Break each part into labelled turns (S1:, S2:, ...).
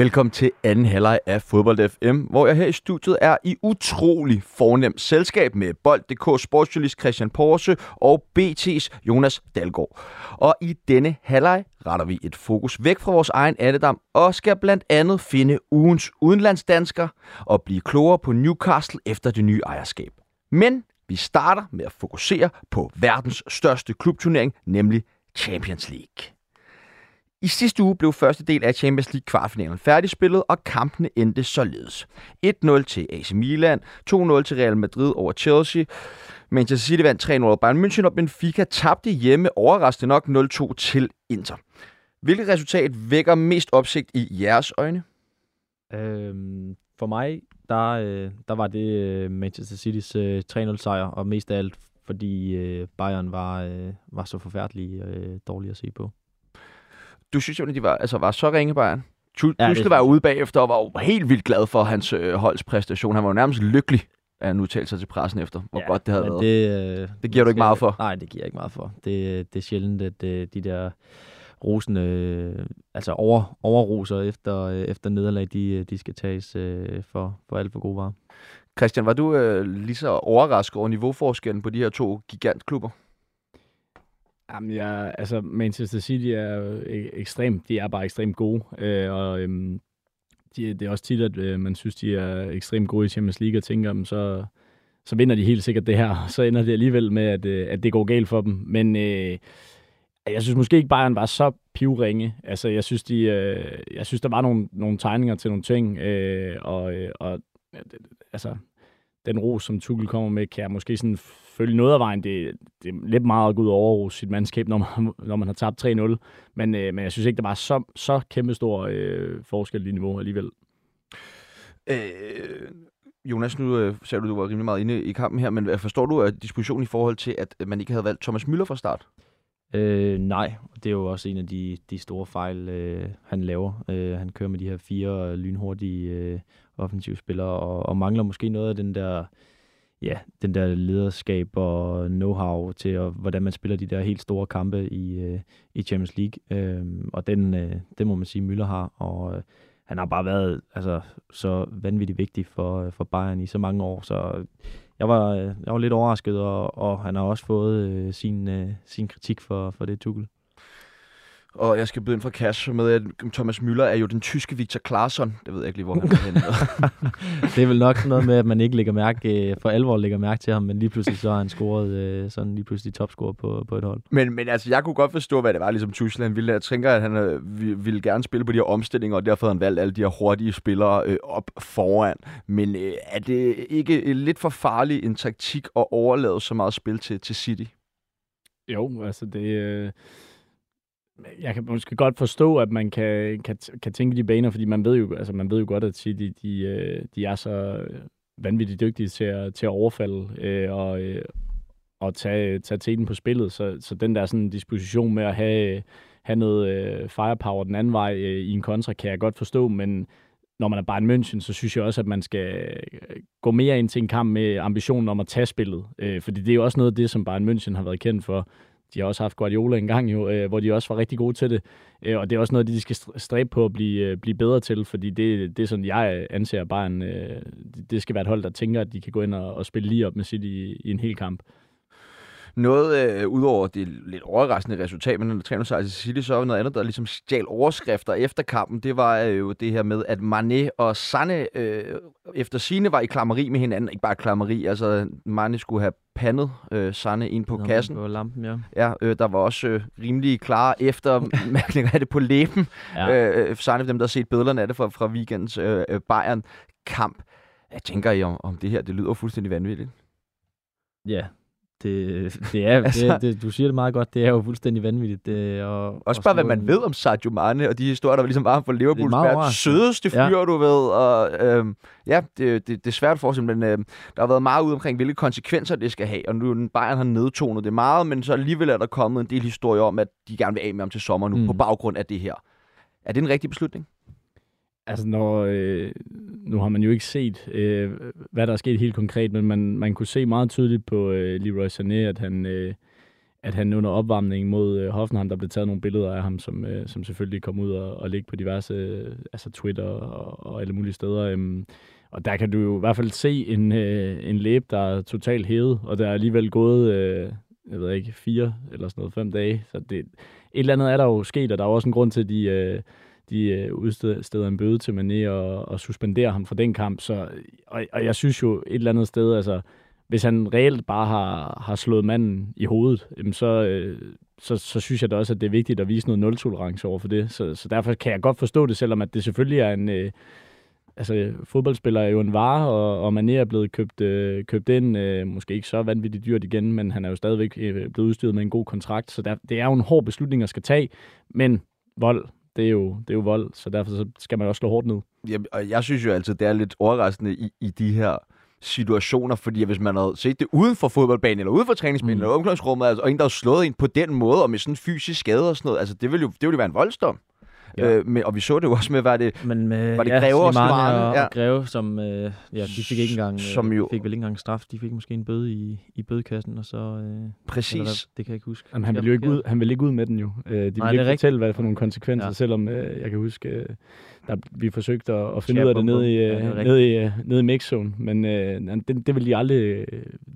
S1: Velkommen til anden halvleg af Fodbold FM, hvor jeg her i studiet er i utrolig fornemt selskab med Bold.dk sportsjournalist Christian Porse og BT's Jonas Dalgaard. Og i denne halvleg retter vi et fokus væk fra vores egen andedam og skal blandt andet finde ugens udenlandsdansker og blive klogere på Newcastle efter det nye ejerskab. Men vi starter med at fokusere på verdens største klubturnering, nemlig Champions League. I sidste uge blev første del af Champions League kvartfinalen færdigspillet, og kampene endte således. 1-0 til AC Milan, 2-0 til Real Madrid over Chelsea, Manchester City vandt 3-0 over Bayern München, og Benfica tabte hjemme overraskende nok 0-2 til Inter. Hvilket resultat vækker mest opsigt i jeres øjne?
S2: Øhm, for mig, der, øh, der var det øh, Manchester City's øh, 3-0 sejr, og mest af alt, fordi øh, Bayern var, øh, var så forfærdelig øh, dårlig at se på
S1: du synes jo, at de var, altså, var så ringe, Bayern. Tuchel ja, var ude bagefter og var jo helt vildt glad for hans øh, holds præstation. Han var jo nærmest lykkelig at han udtalte sig til pressen efter, hvor ja, godt det havde været. Det, øh, det giver du ikke meget for?
S2: Nej, det giver jeg ikke meget for. Det, det er sjældent, at øh, de der rosende, øh, altså over, overroser efter, øh, efter nederlag, de, de skal tages øh, for, for alt for gode varer.
S1: Christian, var du øh, lige så overrasket over niveauforskellen på de her to gigantklubber?
S3: Jamen, ja, altså Manchester City er e-, ekstremt, de er bare ekstremt gode, øh, og øhm, de, det er også tit, at øh, man synes, de er ekstremt gode i Champions League, og tænker dem, så, så vinder de helt sikkert det her. Så ender det alligevel med, at, øh, at det går galt for dem. Men øh, jeg synes måske ikke, Bayern var så pivringe. Altså, jeg synes, de, øh, jeg synes der var nogle, nogle tegninger til nogle ting, øh, og, øh, og altså, den ros, som Tuchel kommer med, kan jeg måske sådan følge noget af vejen. Det, det er lidt meget at gå ud og overrose sit mandskab, når man, når man har tabt 3-0. Men, øh, men jeg synes ikke, der var så, så kæmpestor øh, forskel i niveau alligevel.
S1: Øh, Jonas, nu øh, sagde du, du var rimelig meget inde i kampen her, men forstår du at dispositionen i forhold til, at man ikke havde valgt Thomas Müller fra start?
S2: Øh, nej, det er jo også en af de, de store fejl, øh, han laver. Øh, han kører med de her fire lynhurtige øh, offensivspillere, og, og mangler måske noget af den der, ja, den der lederskab og know-how til, og, hvordan man spiller de der helt store kampe i, øh, i Champions League. Øh, og den, øh, den må man sige, Müller har, og øh, han har bare været altså, så vanvittigt vigtig for, øh, for Bayern i så mange år, så øh, jeg var, øh, jeg var lidt overrasket, og, og han har også fået øh, sin, øh, sin kritik for, for det Tuchel.
S1: Og jeg skal byde ind fra Cash med, at Thomas Müller er jo den tyske Victor Claesson. Det ved jeg ikke lige, hvor han er henne.
S2: det er vel nok noget med, at man ikke lægger mærke, øh, for alvor lægger mærke til ham, men lige pludselig så har han scoret øh, sådan lige pludselig topscorer på, på et hold.
S1: Men, men altså, jeg kunne godt forstå, hvad det var, ligesom Tuchel han ville. Jeg tænker, at han øh, ville gerne spille på de her omstillinger, og derfor har han valgt alle de her hurtige spillere øh, op foran. Men øh, er det ikke lidt for farligt en taktik at overlade så meget spil til, til City?
S3: Jo, altså det... Øh jeg kan måske godt forstå, at man kan, kan, kan tænke de baner, fordi man ved jo, altså man ved jo godt, at City de, de, øh, de er så vanvittigt dygtige til at, til at overfalde øh, og, øh, og tage, tage teten på spillet. Så, så den der sådan disposition med at have, have noget øh, firepower den anden vej øh, i en kontra, kan jeg godt forstå, men når man er Bayern München, så synes jeg også, at man skal øh, gå mere ind til en kamp med ambitionen om at tage spillet. Øh, fordi det er jo også noget af det, som Bayern München har været kendt for de har også haft Guardiola engang, jo, øh, hvor de også var rigtig gode til det. Øh, og det er også noget, de skal stræbe på at blive, øh, blive bedre til, fordi det, det er sådan, jeg øh, anser Bayern. Øh, det skal være et hold, der tænker, at de kan gå ind og, og spille lige op med City i, i en hel kamp.
S1: Noget øh, udover det lidt overraskende resultat, men når træner sig til City, så var noget andet, der ligesom stjal overskrifter efter kampen. Det var øh, jo det her med, at Mané og Sanne øh, efter sine var i klammeri med hinanden. Ikke bare klammeri, altså Mané skulle have pandet øh, Sanne ind på kassen.
S2: På lampen, ja.
S1: Ja, øh, der var også øh, rimelig klare eftermærkninger af det på læben. Ja. Øh, Sanne, dem der har set billederne af det fra, fra weekends øh, øh, Bayern-kamp. Jeg tænker I om, om det her, det lyder fuldstændig vanvittigt.
S2: Ja, det, det er,
S1: Altså-
S2: det, det, du siger det meget godt, det er jo fuldstændig vanvittigt. Det, og,
S1: Også
S2: og
S1: bare, hvad man ved om Sadio Mane, og de historier, der ligesom var for
S2: meget
S1: verdens
S2: overraskende.
S1: sødeste fyr,
S2: Ja.
S1: du ved. Og, øhm, ja, det, det, det er svært at forestille, men øhm, der har været meget ud omkring, hvilke konsekvenser det skal have. Og nu Bayern har nedtonet det meget, men så alligevel er der kommet en del historier om, at de gerne vil af med ham til sommer nu. Mm. på baggrund af det her. Er det en rigtig beslutning?
S3: Altså, når, øh, nu har man jo ikke set, øh, hvad der er sket helt konkret, men man, man kunne se meget tydeligt på øh, Leroy Sané, at han, øh, at han under opvarmningen mod øh, Hoffenheim, der blev taget nogle billeder af ham, som, øh, som selvfølgelig kom ud og, og ligge på diverse, øh, altså Twitter og, og alle mulige steder. Øh, og der kan du jo i hvert fald se en, øh, en læbe, der er totalt hævet, og der er alligevel gået, øh, jeg ved ikke, fire eller sådan noget, fem dage. Så det, et eller andet er der jo sket, og der er jo også en grund til, at de, øh, de øh, udsteder en bøde til Mané og, og suspenderer ham fra den kamp. Så, og, og jeg synes jo et eller andet sted, altså, hvis han reelt bare har, har slået manden i hovedet, jamen så, øh, så, så synes jeg da også, at det er vigtigt at vise noget nul-tolerance over for det. Så, så derfor kan jeg godt forstå det, selvom at det selvfølgelig er en... Øh, altså, fodboldspiller er jo en vare, og, og Mané er blevet købt, øh, købt ind, øh, måske ikke så vanvittigt dyrt igen, men han er jo stadigvæk øh, blevet udstyret med en god kontrakt, så der, det er jo en hård beslutning at skal tage, men vold, det er jo, det er jo vold, så derfor så skal man også slå hårdt ned.
S1: Jamen, og jeg synes jo altid, det er lidt overraskende i, i de her situationer, fordi hvis man havde set det uden for fodboldbanen, eller uden for træningsbanen, mm.
S2: Mm.
S1: eller omklædningsrummet, altså, og en, der havde slået en på den måde, og med sådan en fysisk skade og sådan noget, altså det ville jo, det ville jo være en voldsdom. Ja. Øh, men, og vi så det jo også med, hvad det,
S2: Men med,
S1: Var det
S2: ja,
S1: Greve og
S2: Slimane? og,
S1: Ja.
S2: og Greve, som øh, ja, de fik ikke engang, øh,
S1: Som jo-
S2: fik vel ikke engang straf. De fik måske en bøde i, i bødekassen, og så... Øh, eller
S1: præcis,
S2: hvad, det kan jeg ikke huske.
S3: Jamen, han
S2: Ja,
S3: vil jo ikke ud, han vil ikke ud med den jo. Øh, de
S2: Nej,
S3: ikke
S2: det er rigtigt.
S3: fortælle, hvad for nogle konsekvenser. Ja. selvom øh, jeg kan huske, øh, der, vi forsøgte at, at finde ud af det nede i.
S2: Ja,
S3: øh, nede i, øh, nede i mixzone, men øh, det, det vil de aldrig,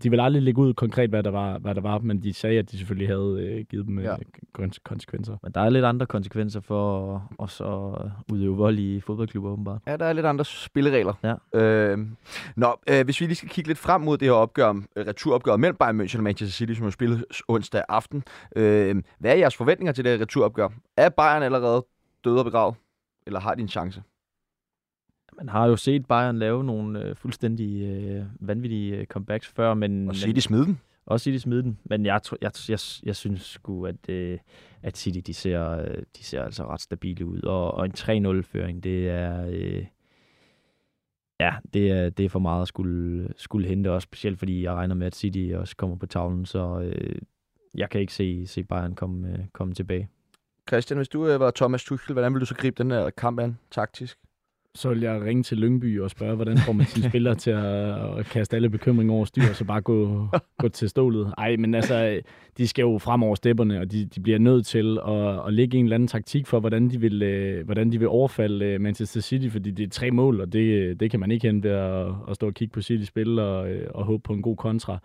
S3: de vil aldrig lægge ud konkret, hvad der var, hvad der var men de sagde, at de selvfølgelig havde øh, givet dem øh,
S1: Ja.
S3: kon- konsekvenser.
S2: Men der er lidt andre konsekvenser for at også at udøve vold i fodboldklubber, åbenbart.
S1: ja, der er lidt andre spilleregler.
S2: Ja.
S1: Øh, nå, øh, hvis vi lige skal kigge lidt frem mod det her opgør, returopgør mellem Bayern München og Manchester City, som jo spilles onsdag aften. Øh, hvad er jeres forventninger til det her returopgør? Er Bayern allerede død og begravet? Eller har de en chance?
S2: Man har jo set Bayern lave nogle øh, fuldstændig øh, vanvittige øh, comebacks før, men...
S1: Og City smide den?
S2: Også City smide den, men jeg, jeg, jeg, jeg synes sgu, at, øh, at City, de ser, øh, de ser altså ret stabile ud. Og, og en 3-0-føring, det er... Øh, ja, det er, det er for meget at skulle, skulle hente, også specielt fordi jeg regner med, at City også kommer på tavlen, så øh, jeg kan ikke se, se Bayern komme, øh, komme tilbage.
S1: Christian, hvis du øh, var Thomas Tuchel, hvordan ville du så gribe den her kamp an taktisk?
S3: Så vil jeg ringe til Lyngby og spørge, hvordan får man sine spillere til at, at kaste alle bekymringer over styr, og så bare gå, gå til stålet. Ej, men altså, de skal jo frem over stepperne, og de, de bliver nødt til at, at lægge en eller anden taktik for, hvordan de vil, øh, hvordan de vil overfalde øh, Manchester City, fordi det er tre mål, og det, det kan man ikke hente ved at, at stå og kigge på City spil og, øh, og håbe på en god kontra.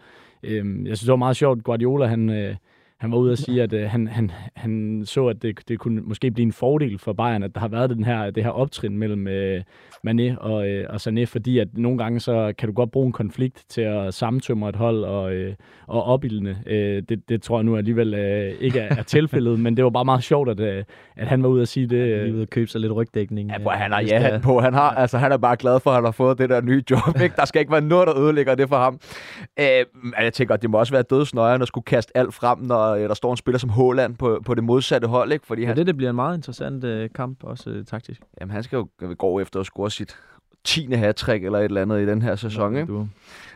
S3: Øhm, Jeg synes, det var meget sjovt, Guardiola, han... øh, han var ude og sige, at øh, han, han, han så, at det, det kunne måske blive en fordel for Bayern, at der har været den her, det her optrin mellem øh, Mané og, øh, og Sané, fordi at nogle gange så kan du godt bruge en konflikt til at sammentømre et hold og, øh, og opildne. Øh, det, det tror jeg nu alligevel øh, ikke er, er tilfældet, men det var bare meget sjovt, at, øh, at han var ude og sige det.
S2: Øh,
S3: Øh,
S2: lige ved at købe sig lidt rygdækning.
S1: Ja,
S2: øh,
S1: hvor han har ja
S2: er-
S1: hat på. Han, har, altså, han er bare glad for, at han har fået det der nye job. Ikke? Der skal ikke være noget, der ødelægger det for ham. Øh, jeg tænker, at det må også være dødsnøjeren at skulle kaste alt frem, når øh, der står en spiller som Haaland på, på det modsatte hold. Ikke? Fordi
S2: Ja,
S1: han,
S2: det, det bliver en meget interessant øh, kamp, også øh, taktisk.
S1: jamen, han skal jo gå efter at score sit 10. hat eller et eller andet i den her sæson. Ikke?
S2: Du,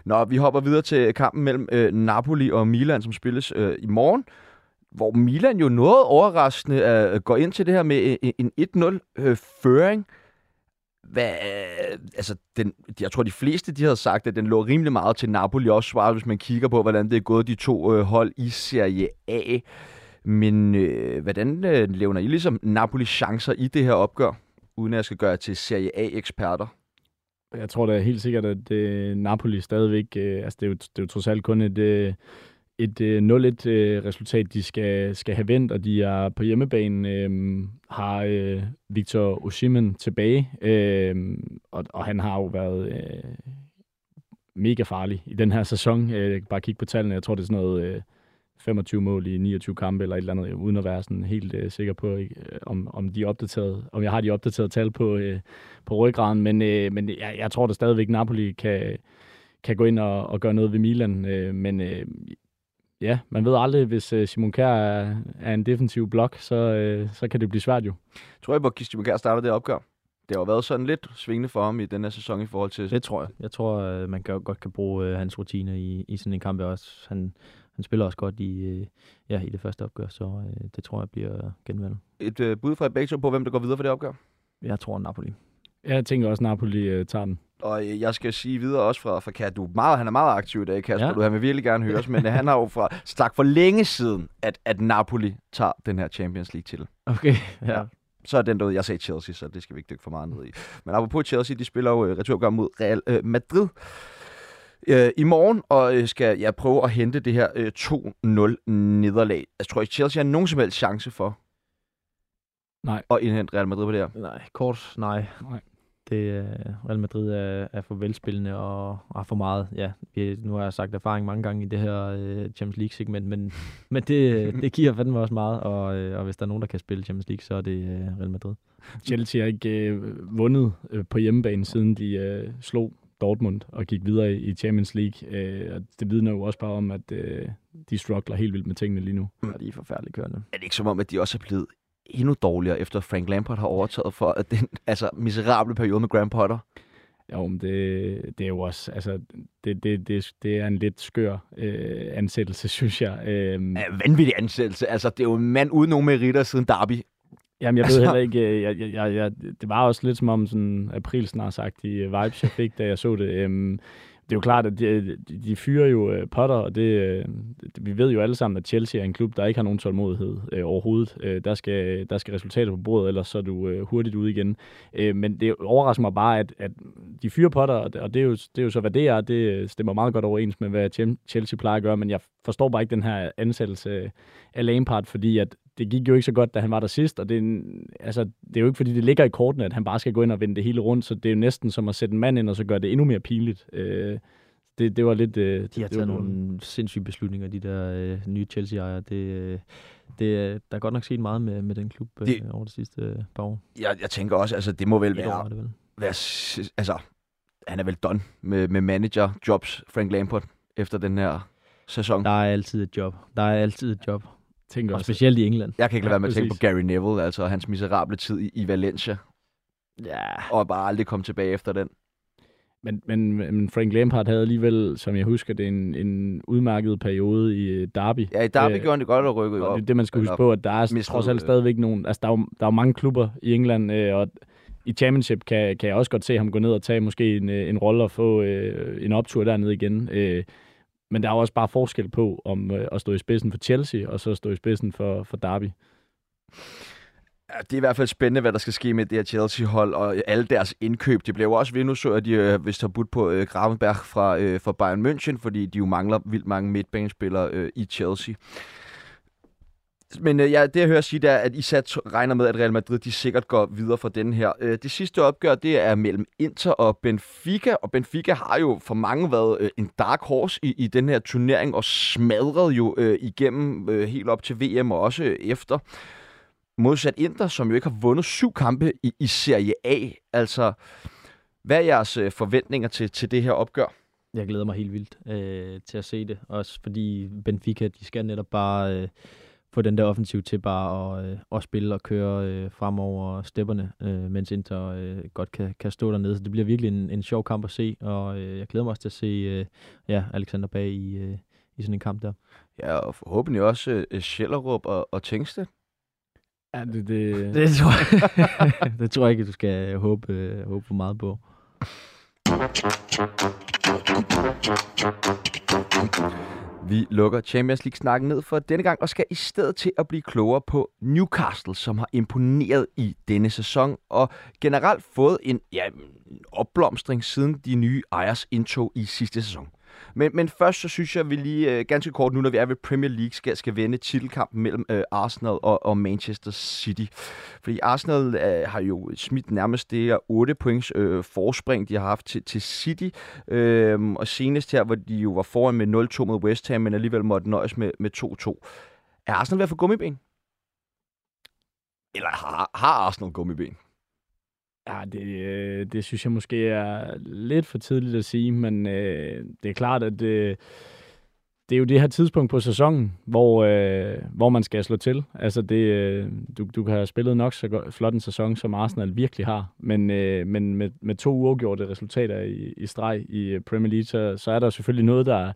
S1: Nå, vi hopper videre til kampen mellem øh, Napoli og Milan, som spilles øh, i morgen. Hvor Milan jo noget overraskende øh, går ind til det her med øh, en 1-0-føring. Hvad, øh, altså, den, jeg tror, de fleste de havde sagt, at den lå rimelig meget til Napoli også svaret, hvis man kigger på, hvordan det er gået de to øh, hold i Serie A. Men øh, hvordan øh, levner I ligesom Napoli chancer i det her opgør, uden at jeg skal gøre til Serie A-eksperter?
S3: Jeg tror da helt sikkert, at øh, Napoli stadigvæk, øh, altså det er, jo, det er jo trods alt kun et, øh, et øh, 0-1 øh, resultat, de skal, skal have vendt, og de er på hjemmebane, øh, har øh, Victor Oshimen tilbage, øh, og, og han har jo været øh, mega farlig i den her sæson. Øh, bare kig på tallene, jeg tror det er sådan noget øh, 25 mål i 29 kampe eller et eller andet, uden at være sådan helt øh, sikker på, ikke, øh, om, om, de er opdateret, om jeg har de opdaterede tal på, øh, på ryggraden, men, øh, men jeg, jeg tror da stadigvæk, Napoli kan, kan gå ind og, og gøre noget ved Milan, øh, men øh, ja, man ved aldrig, hvis uh, Simon Kjær er, er en defensiv blok, så, uh, så kan det blive svært jo.
S1: Tror I, hvor Simon Kjær starter det opgør? Det har jo været sådan lidt svingende for ham i den her sæson i forhold til...
S2: Det tror jeg. Jeg tror, man kan, godt kan bruge uh, hans rutiner i, i sådan en kamp også. Han, han spiller også godt i, uh, ja, i det første opgør, så uh, det tror jeg bliver genvalget.
S1: Et uh, bud fra begge på, hvem der går videre for det opgør?
S2: Jeg tror Napoli.
S3: Jeg tænker også, Napoli uh, tager den.
S1: Og jeg skal sige videre også fra, fra Kasper, du meget, han er meget aktiv i dag, Kasper. Ja. Du, han vil virkelig gerne høres, men han har jo fra, sagt for længe siden, at, at Napoli tager den her Champions League til.
S2: Okay, ja. ja.
S1: Så er den derude, jeg sagde Chelsea, så det skal vi ikke dykke for meget ned i. Men apropos Chelsea, de spiller jo uh, returopgør mod Real uh, Madrid i morgen, og skal jeg prøve at hente det her uh, 2-0 nederlag. Jeg tror ikke, Chelsea har nogen som helst chance for
S3: Nej.
S1: at indhente Real Madrid på det her.
S2: Nej, kort nej. nej det Real Madrid er, er for velspillende og har for meget. Ja, vi, nu har jeg sagt erfaring mange gange i det her uh, Champions League-segment, men, men det, det giver fandme også meget, og, uh, og hvis der er nogen, der kan spille Champions League, så er det uh, Real Madrid.
S3: Chelsea har ikke uh, vundet uh, på hjemmebane, siden de uh, slog Dortmund og gik videre i Champions League. Uh, og det vidner jo også bare om, at uh, de struggler helt vildt med tingene lige nu.
S2: Ja, de er forfærdeligt kørende.
S1: Er det ikke som om, at de også er blevet endnu dårligere, efter Frank Lampard har overtaget for den altså, miserable periode med Graham Potter?
S3: Jo, men det, det er jo også, altså, det, det, det, det er en lidt skør øh, ansættelse, synes jeg.
S1: Øhm, ja, vanvittig ansættelse. Altså, det er jo en mand uden nogen meritter siden Derby.
S3: Jamen, jeg altså... ved heller ikke, jeg, jeg, jeg, jeg, det var også lidt som om sådan april snart sagt, de vibes, jeg fik, da jeg så det. Øhm, det er jo klart, at de, de fyrer jo øh, Potter, og det, øh, vi ved jo alle sammen, at Chelsea er en klub, der ikke har nogen tålmodighed øh, overhovedet. Øh, der, skal, der skal resultater på bordet, ellers så er du øh, hurtigt ude igen. Øh, men det overrasker mig bare, at, at de fyrer Potter, og det er, jo, det er jo så, hvad det er. Det stemmer meget godt overens med, hvad Chelsea plejer at gøre, men jeg forstår bare ikke den her ansættelse af Lampard, fordi at det gik jo ikke så godt, da han var der sidst, og det er, altså, det er jo ikke, fordi det ligger i kortene, at han bare skal gå ind og vende det hele rundt, så det er jo næsten som at sætte en mand ind, og så gøre det endnu mere pinligt. Øh, det, det var lidt... Øh,
S2: de har taget nogle sindssyge beslutninger, de der øh, nye Chelsea-ejere. Det, øh, det, der er godt nok set meget med, med den klub øh, det, over de sidste øh, par år.
S1: Jeg, jeg tænker også, altså det må vel
S2: være...
S1: År,
S2: det vel.
S1: være altså, han er vel done med, med manager-jobs, Frank Lampard, efter den her sæson.
S2: Der er altid et job. Der er altid et job tænker og også. specielt i England.
S1: Jeg kan ikke lade ja, være med at tænke på Gary Neville, altså hans miserable tid i, i Valencia.
S2: Ja.
S1: Og bare aldrig komme tilbage efter den.
S3: Men, men, men Frank Lampard havde alligevel, som jeg husker det, en, en udmærket periode i øh, Derby.
S1: Ja, i Derby øh, gjorde han det godt at rykke op.
S3: Det, det man skal huske på, at der er trods alt stadigvæk nogen... Altså, der er jo, der er jo mange klubber i England, øh, og i Championship kan, kan jeg også godt se ham gå ned og tage måske en, øh, en rolle og få øh, en optur dernede igen. Øh, men der er også bare forskel på om øh, at stå i spidsen for Chelsea, og så stå i spidsen for, for Derby.
S1: Ja, det er i hvert fald spændende, hvad der skal ske med det her Chelsea-hold, og alle deres indkøb. Det bliver jo også ved, nu så at de øh, vist har budt på øh, Gravenberg fra, øh, fra Bayern München, fordi de jo mangler vildt mange midtbanespillere øh, i Chelsea. Men øh, ja, det jeg hører sige, det er, at I sat regner med, at Real Madrid de sikkert går videre fra den her. Øh, det sidste opgør, det er mellem Inter og Benfica, og Benfica har jo for mange været øh, en dark horse i, i den her turnering, og smadret jo øh, igennem øh, helt op til VM og også øh, efter. Modsat Inter, som jo ikke har vundet syv kampe i, i Serie A. Altså, hvad er jeres øh, forventninger til, til det her opgør?
S2: Jeg glæder mig helt vildt øh, til at se det. Også fordi Benfica, de skal netop bare... Øh, få den der offensiv til bare at, øh, at spille og køre øh, fremover stepperne, øh, mens Inter øh, godt kan, kan stå dernede. Så det bliver virkelig en, en sjov kamp at se, og øh, jeg glæder mig også til at se øh, ja, Alexander bag i, øh, i sådan en kamp der.
S1: Ja, og forhåbentlig også øh, Schellerup og, og Tengstedt.
S3: Ja, det, det...
S2: det, tror jeg, det tror jeg ikke, du skal håbe, øh, håbe for meget på.
S1: Vi lukker Champions League-snakken ned for denne gang og skal i stedet til at blive klogere på Newcastle, som har imponeret i denne sæson og generelt fået en, ja, en opblomstring siden de nye ejers indtog i sidste sæson. Men, men først så synes jeg, at vi lige øh, ganske kort nu, når vi er ved Premier League, skal, skal vende titelkampen mellem øh, Arsenal og, og Manchester City. Fordi Arsenal øh, har jo smidt nærmest det her 8 points øh, forspring, de har haft til, til City. Øh, og senest her, hvor de jo var foran med 0-2 mod West Ham, men alligevel måtte nøjes med, med 2-2. Er Arsenal ved at få gummiben? Eller har, har Arsenal gummiben?
S3: Ja, det, øh, det synes jeg måske er lidt for tidligt at sige, men øh, det er klart, at det, det det er jo det her tidspunkt på sæsonen, hvor, øh, hvor man skal slå til. Altså det, øh, du, du kan have spillet nok så godt, flot en sæson, som Arsenal virkelig har, men, øh, men med, med to uafgjorte resultater i, i streg i Premier League, så, så er der selvfølgelig noget, der,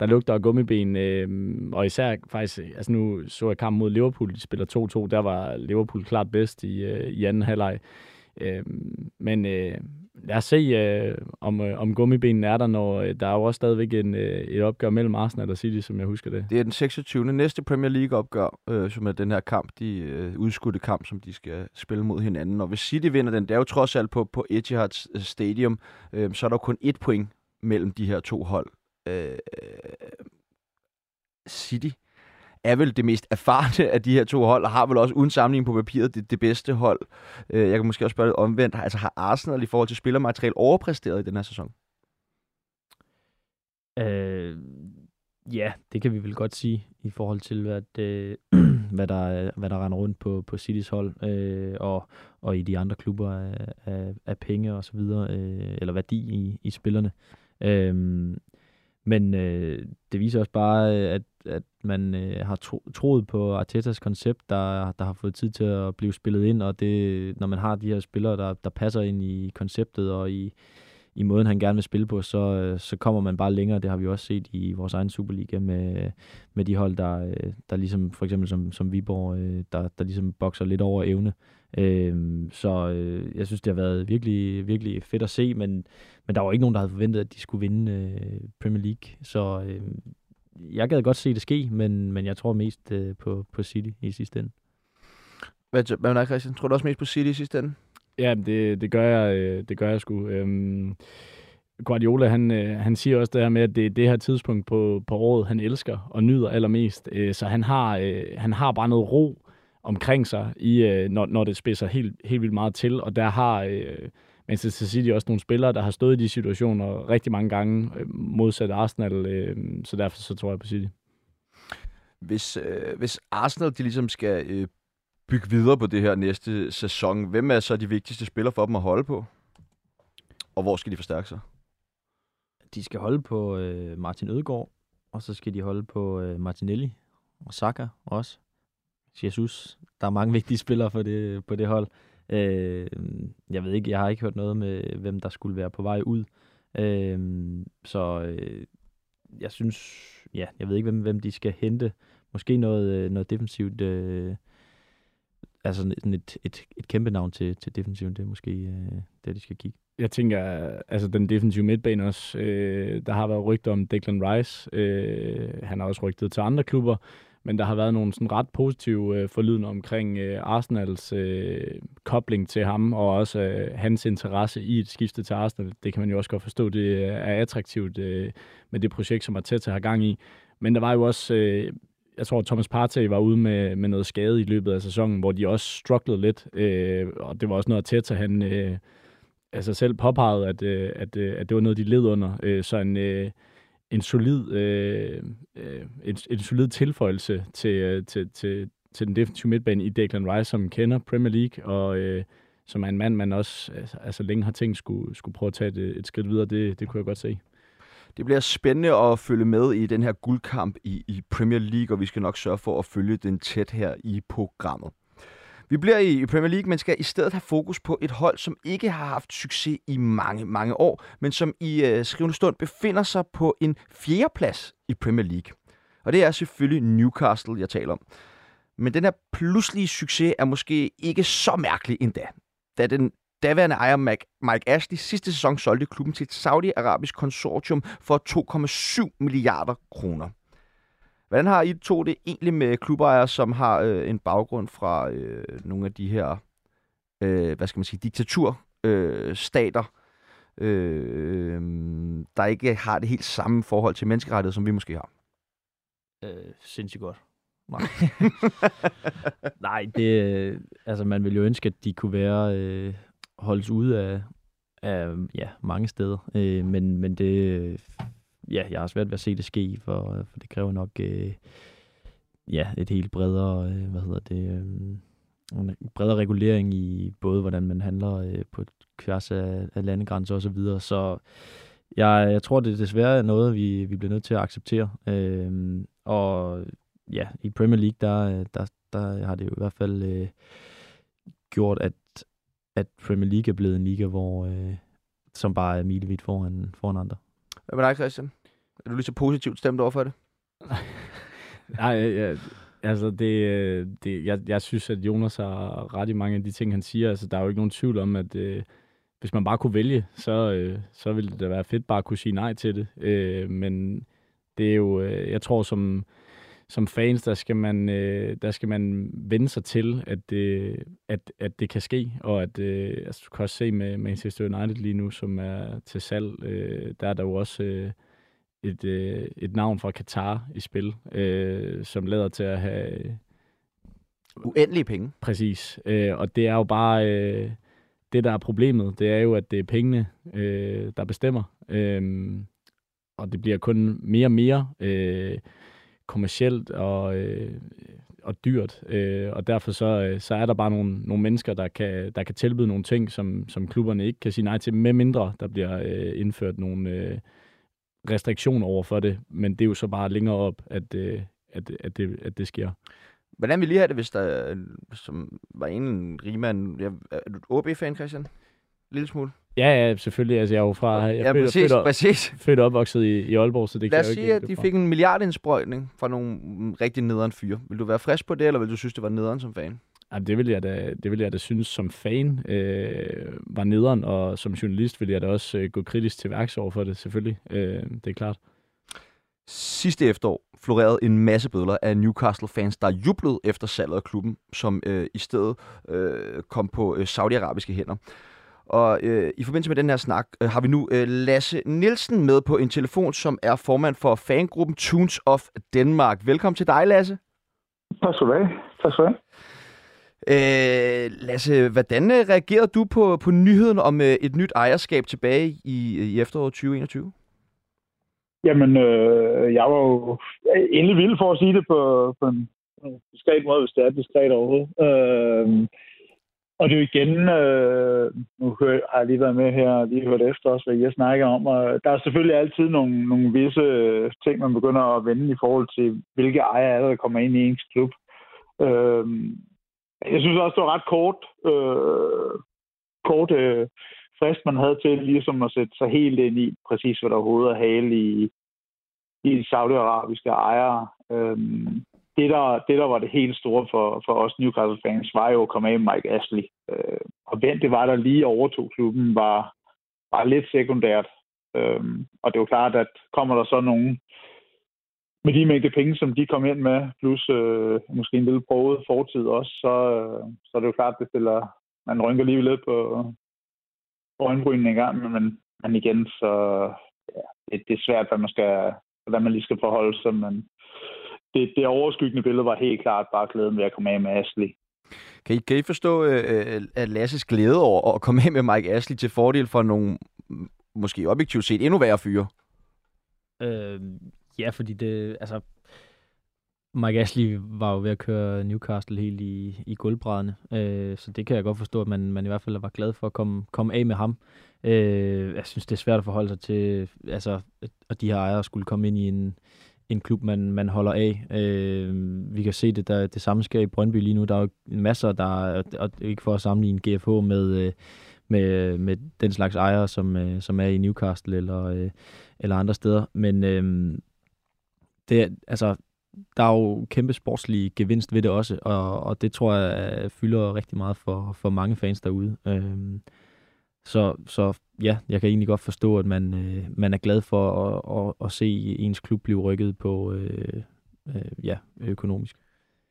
S3: der lugter af gummiben, øh, og især faktisk, altså nu så jeg kampen mod Liverpool, de spiller 2-2, der var Liverpool klart bedst i, øh, i anden halvleg. Øh, men øh, lad os se, øh, om, øh, om gummibenen er der, når øh, der er jo også stadigvæk en, øh, et opgør mellem Arsenal og City, som jeg husker det.
S1: Det er den 26. næste Premier League-opgør, øh, som er den her kamp, de øh, udskudte kamp, som de skal spille mod hinanden. Og hvis City vinder den, det er jo trods alt på, på Etihad øh, Stadium, øh, så er der kun et point mellem de her to hold. Øh, City er vel det mest erfarne af de her to hold, og har vel også uden sammenligning på papiret det, det bedste hold. Øh, jeg kan måske også spørge lidt omvendt. Altså har Arsenal i forhold til spillermateriale overpræsteret i den her sæson?
S2: Øh, ja, det kan vi vel godt sige i forhold til, hvad, øh, hvad, der, hvad der render rundt på, på Citys hold øh, og, og i de andre klubber af, af, af penge og så videre, øh, eller værdi i, i spillerne. Øh, men øh, det viser også bare, øh, at, at man øh, har tro, troet på Artetas koncept, der, der har fået tid til at blive spillet ind, og det, når man har de her spillere, der, der passer ind i konceptet og i, i måden, han gerne vil spille på, så, øh, så kommer man bare længere. Det har vi også set i vores egen Superliga med, med de hold, der, øh, der ligesom, for eksempel som, som Viborg, øh, der, der ligesom bokser lidt over evne. Øhm, så jeg synes, det har været virkelig, virkelig fedt at se, men, men der var ikke nogen, der havde forventet, at de skulle vinde Premier League. Så jeg gad godt se det ske, men, men jeg tror mest på, på City i sidste ende.
S1: Hvad, hvad med dig, Christian? Tror du også mest på City i sidste ende?
S3: Ja, det, det gør jeg, øh, det gør jeg sgu. Øhm, Guardiola, han, øh, han siger også det her med, at det er det her tidspunkt på, på året, han elsker og nyder allermest. Øh, så han har, øh, han har bare noget ro omkring sig, i, når, når det spidser helt, helt vildt meget til. Og der har Manchester City også nogle spillere, der har stået i de situationer rigtig mange gange modsat Arsenal. Så derfor så tror jeg på City.
S1: Hvis, øh, hvis Arsenal de ligesom skal øh, bygge videre på det her næste sæson. Hvem er så de vigtigste spillere for dem at holde på? Og hvor skal de forstærke sig?
S2: De skal holde på øh, Martin Ødegaard, og så skal de holde på øh, Martinelli og Saka også. Jesus. Der er mange vigtige spillere for det, på det hold. Øh, jeg ved ikke, jeg har ikke hørt noget med, hvem der skulle være på vej ud. Øh, så øh, jeg synes, ja, jeg ved ikke, hvem, hvem de skal hente. Måske noget, øh, noget defensivt øh, altså sådan et, et, et kæmpe navn til, til defensiven, det er måske øh, det, de skal kigge.
S3: Jeg tænker, altså den defensive midtbane også, øh, der har været rygter om Declan Rice, øh, han har også rygtet til andre klubber, men der har været nogle sådan ret positive øh, forlydende omkring øh, Arsenals øh, kobling til ham, og også øh, hans interesse i et skifte til Arsenal. Det kan man jo også godt forstå, det er attraktivt øh, med det projekt, som Arteta har gang i. Men der var jo også øh, jeg tror, Thomas Partey var ude med, med noget skade i løbet af sæsonen, hvor de også strugglede lidt, øh, og det var også noget tæt, at han øh, altså selv påpegede, at, øh, at, øh, at det var noget, de led under. Øh, så en, øh, en solid øh, øh, en, en solid tilføjelse til, øh, til, til, til den defensive midtbane i Declan Rice, som kender Premier League, og øh, som er en mand, man også altså, altså længe har tænkt skulle, skulle prøve at tage et, et skridt videre. Det, det kunne jeg godt se.
S1: Det bliver spændende at følge med i den her guldkamp i, i Premier League, og vi skal nok sørge for at følge den tæt her i programmet. Vi bliver i Premier League, men skal i stedet have fokus på et hold, som ikke har haft succes i mange, mange år, men som i øh, skrivende stund befinder sig på en fjerdeplads i Premier League. Og det er selvfølgelig Newcastle, jeg taler om. Men den her pludselige succes er måske ikke så mærkelig endda, da den daværende ejer Mike Ashley sidste sæson solgte klubben til et saudi-arabisk konsortium for 2,7 milliarder kroner. Hvordan har I to det egentlig med klubejere, som har øh, en baggrund fra øh, nogle af de her, øh, hvad skal man sige, diktaturstater, øh, øh, der ikke har det helt samme forhold til menneskerettighed, som vi måske har?
S2: Øh, sindssygt godt. Nej. Nej, det, altså man vil jo ønske, at de kunne være øh, holdes ude af, af ja, mange steder. Øh, men, men det, ja, jeg har svært ved at se det ske, for, for det kræver nok øh, ja, et helt bredere, øh, hvad hedder det, øh, en bredere regulering i både, hvordan man handler øh, på tværs af, af landegrænser og så videre. Så jeg, jeg tror, det er desværre noget, vi, vi bliver nødt til at acceptere. Øh, og ja, i Premier League, der, der, der har det jo i hvert fald øh, gjort, at, at Premier League er blevet en liga, hvor, øh, som bare er milevidt foran, foran andre.
S1: Hvad med dig, Christian? Er du lige så positivt stemt over for det?
S3: Nej, ja, altså det, øh, det, jeg, jeg synes, at Jonas har ret i mange af de ting, han siger. Altså, der er jo ikke nogen tvivl om, at øh, hvis man bare kunne vælge, så, øh, så ville det da være fedt bare at kunne sige nej til det. Øh, men det er jo, øh, jeg tror som, som fans, der skal man, øh, der skal man vende sig til, at det, at, at det kan ske, og at øh, altså, du kan også se med Manchester United lige nu, som er til salg, øh, der er der jo også øh, et, øh, et navn fra Katar i spil, øh, som lader til at have...
S1: Uendelige penge.
S3: Præcis, øh, og det er jo bare... Øh, det, der er problemet, det er jo, at det er pengene, øh, der bestemmer. Øh, og det bliver kun mere og mere øh, kommercielt og, øh, og dyrt. Øh, og derfor så, øh, så er der bare nogle, nogle mennesker, der kan, der kan tilbyde nogle ting, som, som klubberne ikke kan sige nej til, med mindre der bliver øh, indført nogle øh, restriktioner over for det. Men det er jo så bare længere op, at, øh, at, at, det, at det sker.
S1: Hvordan vil lige have det, hvis der øh, som var en rigmand... Er du OB-fan, Christian? Lille smule?
S3: Ja, ja, selvfølgelig. Altså, jeg er jo fra... Jeg
S1: ja,
S3: født,
S1: præcis,
S3: født,
S1: præcis.
S3: født opvokset i, i Aalborg, så det
S1: Lad
S3: kan jeg
S1: sige,
S3: ikke
S1: at de fik en milliardindsprøjtning fra nogle rigtig nederen fyre. Vil du være frisk på det, eller vil du synes, det var nederen som fan?
S3: Ja, det vil jeg da, det vil jeg da synes som fan øh, var nederen, og som journalist vil jeg da også øh, gå kritisk til værks over for det, selvfølgelig. Øh, det er klart.
S1: Sidste efterår florerede en masse bødler af Newcastle-fans, der jublede efter salget af klubben, som øh, i stedet øh, kom på øh, saudiarabiske hænder. Og øh, i forbindelse med den her snak øh, har vi nu øh, Lasse Nielsen med på en telefon, som er formand for fangruppen Tunes of Denmark. Velkommen til dig, Lasse.
S4: Tak skal du have. Tak skal du have.
S1: Øh, Lasse, hvordan øh, reagerede du på, på nyheden om øh, et nyt ejerskab tilbage i, i efteråret 2021?
S4: Jamen, øh, jeg var jo endelig vild for at sige det på, på en diskret måde, hvis det er diskret overhovedet. Øh, og det er jo igen, øh, nu har jeg lige været med her og lige hørt efter også, hvad jeg snakker om, og der er selvfølgelig altid nogle, nogle visse øh, ting, man begynder at vende i forhold til, hvilke ejere er der, der kommer ind i ens klub. Øh, jeg synes også, det var ret kort, øh, kort øh, frist, man havde til ligesom at sætte sig helt ind i præcis, hvad der overhovedet er hale i, i de saudiarabiske ejere. Øhm, det, der, det, der var det helt store for, for os Newcastle-fans, var jo at komme af med Mike Ashley. Øh, og hvem det var, der lige overtog klubben, var, var lidt sekundært. Øh, og det er jo klart, at kommer der så nogen med de mængde penge, som de kom ind med, plus øh, måske en lille prøvet fortid også, så, øh, så er det jo klart, at det stiller, man rynker lige lidt på, øjenbrynene i gang, men, men igen, så ja, det, det er svært, hvad man, skal, hvordan man lige skal forholde sig, men det, det overskyggende billede var helt klart bare glæden ved at komme af med Ashley.
S1: Kan I, kan I forstå uh, at Lasses glæde over at komme af med Mike Ashley til fordel for nogle, måske objektivt set, endnu værre fyre?
S2: Øh, ja, fordi det, altså, Mike Ashley var jo ved at køre Newcastle helt i, i gulvbrædderne, øh, så det kan jeg godt forstå, at man, man i hvert fald var glad for at komme, komme af med ham. Øh, jeg synes, det er svært at forholde sig til, altså, at de her ejere skulle komme ind i en, en klub, man, man holder af. Øh, vi kan se, det der, det samme sker i Brøndby lige nu. Der er jo masser, der og ikke for at sammenligne GFH med, øh, med, med den slags ejere, som, øh, som er i Newcastle eller, øh, eller andre steder. Men øh, det, altså, der er jo kæmpe sportslig gevinst ved det også, og, og det tror jeg fylder rigtig meget for, for mange fans derude. Øh, så, så ja, jeg kan egentlig godt forstå, at man, øh, man er glad for at, at, at se ens klub blive rykket på øh, øh, ja, økonomisk.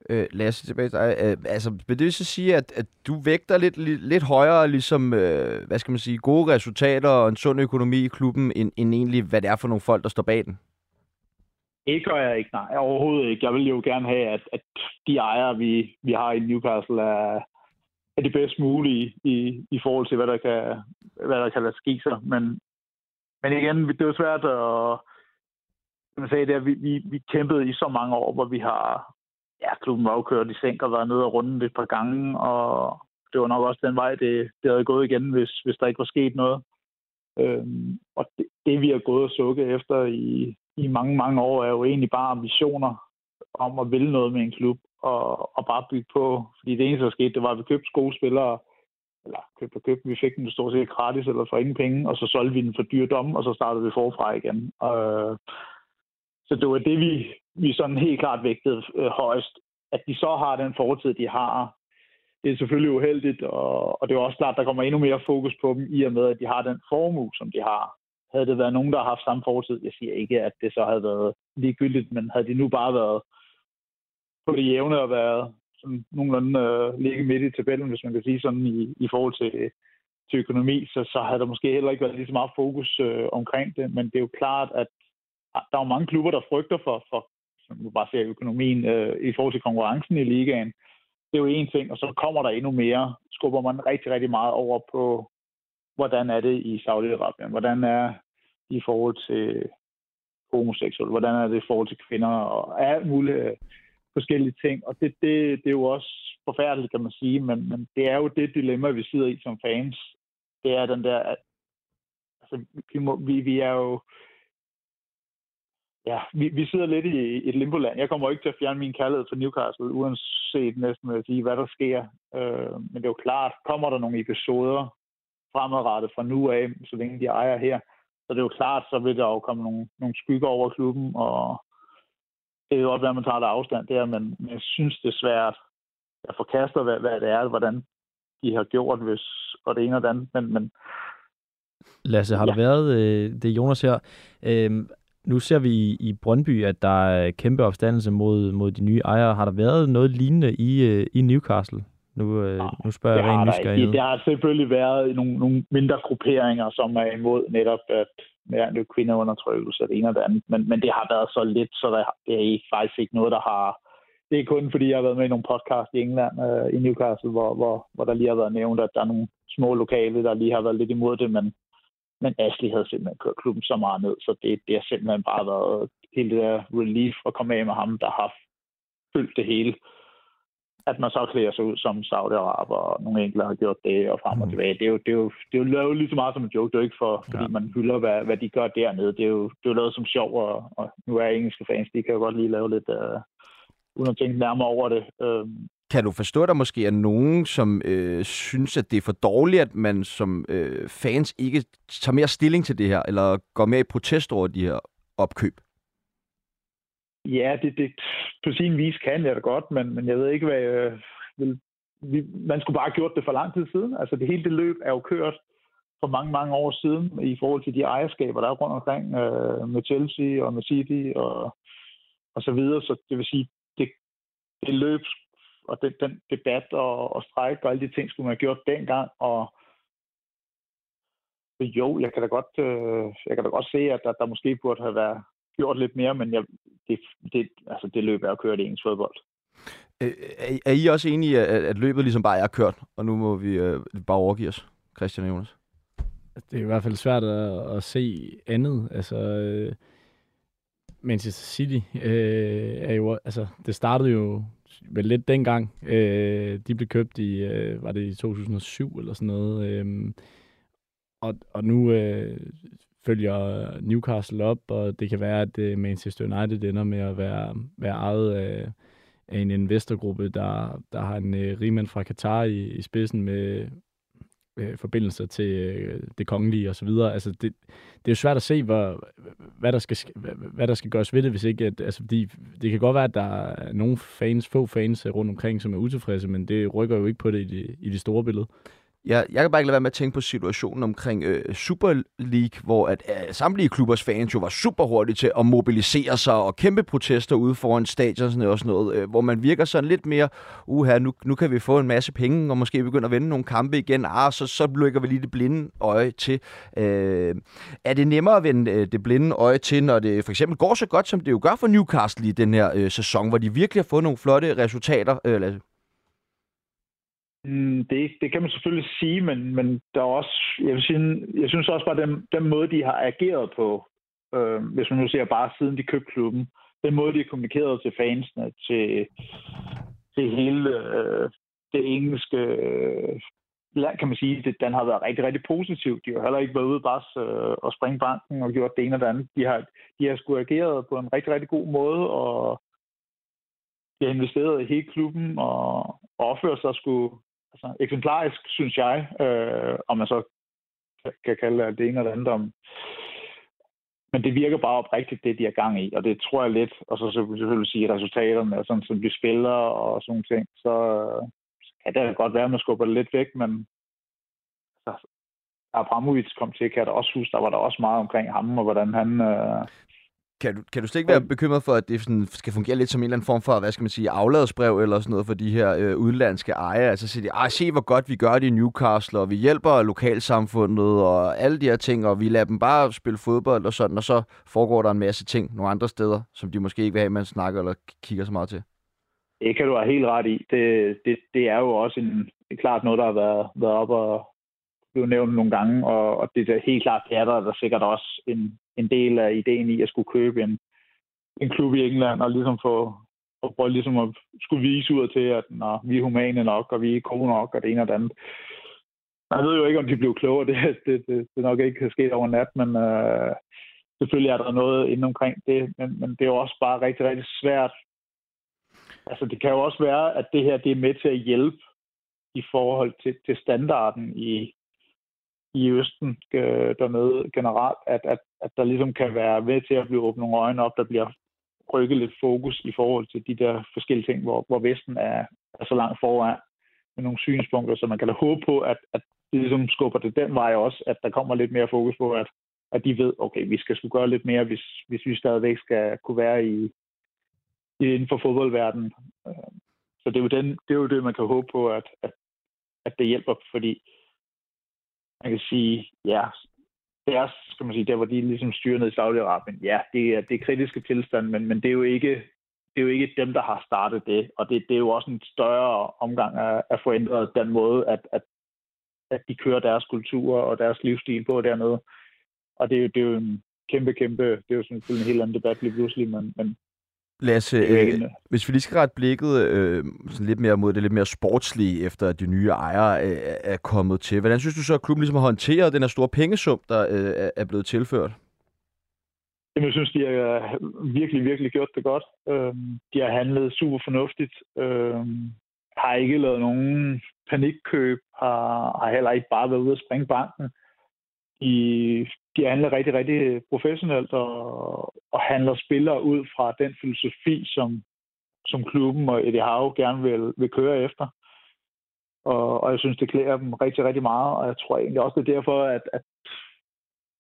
S1: Øh, Lasse, tilbage til dig. Øh, altså, vil det så sige, at, at du vægter lidt, lidt, lidt højere, ligesom, øh, hvad skal man sige, gode resultater og en sund økonomi i klubben, end, end egentlig, hvad det er for nogle folk, der står bag den?
S4: Det gør jeg ikke, nej. Overhovedet ikke. Jeg vil jo gerne have, at, at de ejere, vi, vi har i Newcastle, er, er det bedst mulige i, i forhold til, hvad der kan, hvad der kan lade ske sig. Men, men igen, det er jo svært at... Som jeg sagde, det er, vi, vi, vi kæmpede i så mange år, hvor vi har... Ja, klubben var jo kørt i sænk og været nede og runde et par gange, og det var nok også den vej, det, det havde gået igen, hvis, hvis der ikke var sket noget. Øhm, og det, det, vi har gået og sukket efter i, i mange, mange år, er jo egentlig bare ambitioner om at ville noget med en klub og, og bare bygge på. Fordi det eneste, der skete, det var, at vi købte skolespillere, eller købte og købte, vi fik den stort set gratis eller for ingen penge, og så solgte vi den for dyrt dom, og så startede vi forfra igen. Og, så det var det, vi, vi sådan helt klart vægtede øh, højst. At de så har den fortid, de har, det er selvfølgelig uheldigt, og, og det er også klart, der kommer endnu mere fokus på dem, i og med, at de har den formue, som de har. Havde det været nogen, der har haft samme fortid, jeg siger ikke, at det så havde været ligegyldigt, men havde de nu bare været på det jævne og været sådan nogenlunde øh, ligge midt i tabellen, hvis man kan sige sådan, i, i forhold til, til økonomi, så, så havde der måske heller ikke været lige så meget fokus øh, omkring det. Men det er jo klart, at der er jo mange klubber, der frygter for, for som du bare ser økonomien øh, i forhold til konkurrencen i ligaen. Det er jo en ting, og så kommer der endnu mere. Skubber man rigtig, rigtig meget over på, hvordan er det i Saudi-Arabien? Hvordan er det i forhold til homoseksuelle? Hvordan er det i forhold til kvinder? Og alt mulige øh, forskellige ting. Og det, det, det er jo også forfærdeligt, kan man sige, men, men det er jo det dilemma, vi sidder i som fans. Det er den der, at altså, vi, må, vi, vi er jo ja, vi, vi sidder lidt i et limboland. Jeg kommer ikke til at fjerne min kærlighed for Newcastle, uanset næsten at sige, hvad der sker. Øh, men det er jo klart, kommer der nogle episoder fremadrettet fra nu af, så længe de ejer her, så det er jo klart, så vil der jo komme nogle, nogle skygger over klubben, og det er jo godt være, at man tager der afstand der, men, men jeg synes, det er svært at forkaste, hvad, hvad det er, hvordan de har gjort, hvis, og det ene og det andet, men, men
S2: Lasse, har ja. der været, øh, det er Jonas her, øh, nu ser vi i, i Brøndby, at der er kæmpe opstandelse mod, mod de nye ejere. Har der været noget lignende i, øh, i Newcastle? Nu, øh, ja, nu spørger jeg rent nysgerrighed.
S4: Der har selvfølgelig været nogle, nogle mindre grupperinger, som er imod netop at ja, det kvindeundertrykkelse og det ene og det andet. Men, men det har været så lidt, så der, det er faktisk ikke noget, der har... Det er kun fordi, jeg har været med i nogle podcast i England, øh, i Newcastle, hvor, hvor, hvor der lige har været nævnt, at der er nogle små lokale, der lige har været lidt imod det, men, men Ashley havde simpelthen kørt klubben så meget ned, så det, det har simpelthen bare været hele det der relief at komme af med ham, der har fyldt det hele. At man så klæder sig ud som Saudi-Araber, og nogle enkelte har gjort det, og frem og mm. tilbage. Det er jo, det er jo, det er jo lavet lige så meget som en joke. Det er jo ikke for, fordi ja. man hylder, hvad, hvad de gør dernede. Det er jo, det er jo lavet som sjov, og, og nu er engelske fans, de kan jo godt lige lave lidt, uh, uden at tænke nærmere over det. Uh,
S1: kan du forstå, at der måske er nogen, som øh, synes, at det er for dårligt, at man som øh, fans ikke tager mere stilling til det her, eller går mere i protest over de her opkøb?
S4: Ja, det, det på sin vis kan jeg da godt, men, men jeg ved ikke, hvad jeg vil... Vi, man skulle bare have gjort det for lang tid siden. Altså det hele det løb er jo kørt for mange, mange år siden i forhold til de ejerskaber, der er rundt omkring øh, med Chelsea og med City og, og så videre. Så det vil sige, det, det løb og den, den debat og, og strejk og alle de ting skulle man have gjort dengang. Og jo, jeg kan da godt, øh, jeg kan da godt se, at der, der måske burde have været gjort lidt mere, men jeg, det, det, altså det løb er at køre det ens fodbold.
S1: Øh, er, er I også enige, at, at løbet ligesom bare er kørt, og nu må vi øh, bare overgive os, Christian og Jonas?
S3: Det er i hvert fald svært at, at se andet. Altså, øh, Manchester City øh, er jo, altså, det startede jo vel lidt dengang. Øh, de blev købt i, øh, var det i 2007 eller sådan noget. Øh, og, og nu øh, følger Newcastle op, og det kan være, at øh, Manchester United ender med at være, være ejet af, af en investorgruppe, der, der har en øh, rigmand fra Katar i, i spidsen med, øh, forbindelser til øh, det kongelige osv. Altså, det, det er jo svært at se, hvor, hvad, der skal, hvad, hvad der skal gøres ved det, hvis ikke... At, altså, fordi det kan godt være, at der er nogle fans, få fans øh, rundt omkring, som er utilfredse, men det rykker jo ikke på det i det, i det store billede.
S1: Jeg, jeg kan bare ikke lade være med at tænke på situationen omkring øh, Super League, hvor at øh, samtlige klubbers fans jo var super hurtige til at mobilisere sig og kæmpe protester ude foran stadion sådan og sådan noget, øh, hvor man virker sådan lidt mere, uha, nu, nu kan vi få en masse penge, og måske begynde at vende nogle kampe igen, ah, så, så lykker vi lige det blinde øje til. Øh, er det nemmere at vende øh, det blinde øje til, når det for eksempel går så godt, som det jo gør for Newcastle i den her øh, sæson, hvor de virkelig har fået nogle flotte resultater, øh,
S4: Mm, det, det kan man selvfølgelig sige, men, men der er også, jeg, vil sige, jeg synes også bare, den, den måde, de har ageret på, øh, hvis man nu ser bare siden de købte klubben, den måde, de har kommunikeret til fansene, til, til hele øh, det engelske øh, kan man sige, det, den har været rigtig, rigtig positiv. De har heller ikke været ude bare øh, og springe banken og gjort det ene og det andet. De har, de har sgu ageret på en rigtig, rigtig god måde, og de har investeret i hele klubben og, og opført sig sgu altså, eksemplarisk, synes jeg, øh, om man så kan kalde det det ene eller andet om. Men det virker bare oprigtigt, det de er gang i, og det tror jeg lidt, og så selvfølgelig sige resultaterne, og sådan som de spiller og sådan ting, så kan det godt være, at man skubber det lidt væk, men altså, Abramovic kom til, kan jeg da også huske, der var der også meget omkring ham, og hvordan han, øh,
S1: kan du, kan du slet ikke være bekymret for, at det sådan skal fungere lidt som en eller anden form for, hvad skal man sige, afladsbrev eller sådan noget for de her øh, udlandske ejere? Altså siger de, ah, se hvor godt vi gør det i Newcastle, og vi hjælper lokalsamfundet og alle de her ting, og vi lader dem bare spille fodbold og sådan, og så foregår der en masse ting nogle andre steder, som de måske ikke vil have, man snakker eller kigger så meget til.
S4: Det kan du have helt ret i. Det, det, det er jo også en, klart noget, der har været, været op og blevet nævnt nogle gange, og, og det er helt klart, det er der, der er sikkert også en, en del af ideen i at skulle købe en, en klub i England og ligesom få og prøve ligesom at skulle vise ud til, at når vi er humane nok, og vi er gode nok, og det ene og det andet. Man ved jo ikke, om de blev klogere. Det, det, det, det nok ikke kan ske over nat, men øh, selvfølgelig er der noget inde omkring det, men, men det er jo også bare rigtig, rigtig svært. Altså, det kan jo også være, at det her det er med til at hjælpe i forhold til, til standarden i, i Østen øh, dernede generelt, at, at, at der ligesom kan være ved til at blive åbnet nogle øjne op, der bliver rykket lidt fokus i forhold til de der forskellige ting, hvor, hvor Vesten er, er så langt foran med nogle synspunkter, så man kan da håbe på, at, at det ligesom skubber det den vej også, at der kommer lidt mere fokus på, at, at de ved, okay, vi skal skulle gøre lidt mere, hvis, hvis vi stadigvæk skal kunne være i, i inden for fodboldverdenen. Øh, så det er, jo den, det er jo det, man kan håbe på, at, at, at det hjælper, fordi man kan sige, ja, det er, skal man sige, der hvor de ligesom styrer ned i Saudi-Arabien, ja, det er, det er kritiske tilstand, men, men det er jo ikke det er jo ikke dem, der har startet det, og det, det er jo også en større omgang at, at få ændret den måde, at, at, at de kører deres kultur og deres livsstil på dernede. Og det er jo, det er jo en kæmpe, kæmpe, det er jo sådan en helt anden debat lige pludselig, men, men
S1: Lasse, øh, hvis vi lige skal rette blikket øh, sådan lidt mere mod det lidt mere sportslige, efter at de nye ejere øh, er kommet til. Hvordan synes du så, at klubben ligesom har håndteret den her store pengesum, der øh, er blevet tilført?
S4: jeg synes, de har virkelig, virkelig gjort det godt. Øh, de har handlet super fornuftigt. Øh, har ikke lavet nogen panikkøb. Har, har heller ikke bare været ude at springe banken. De de handler rigtig, rigtig professionelt og, og handler spillere ud fra den filosofi, som, som klubben og Eddie Howe gerne vil, vil køre efter. Og, og jeg synes, det klæder dem rigtig, rigtig meget, og jeg tror egentlig også, det er derfor, at, at,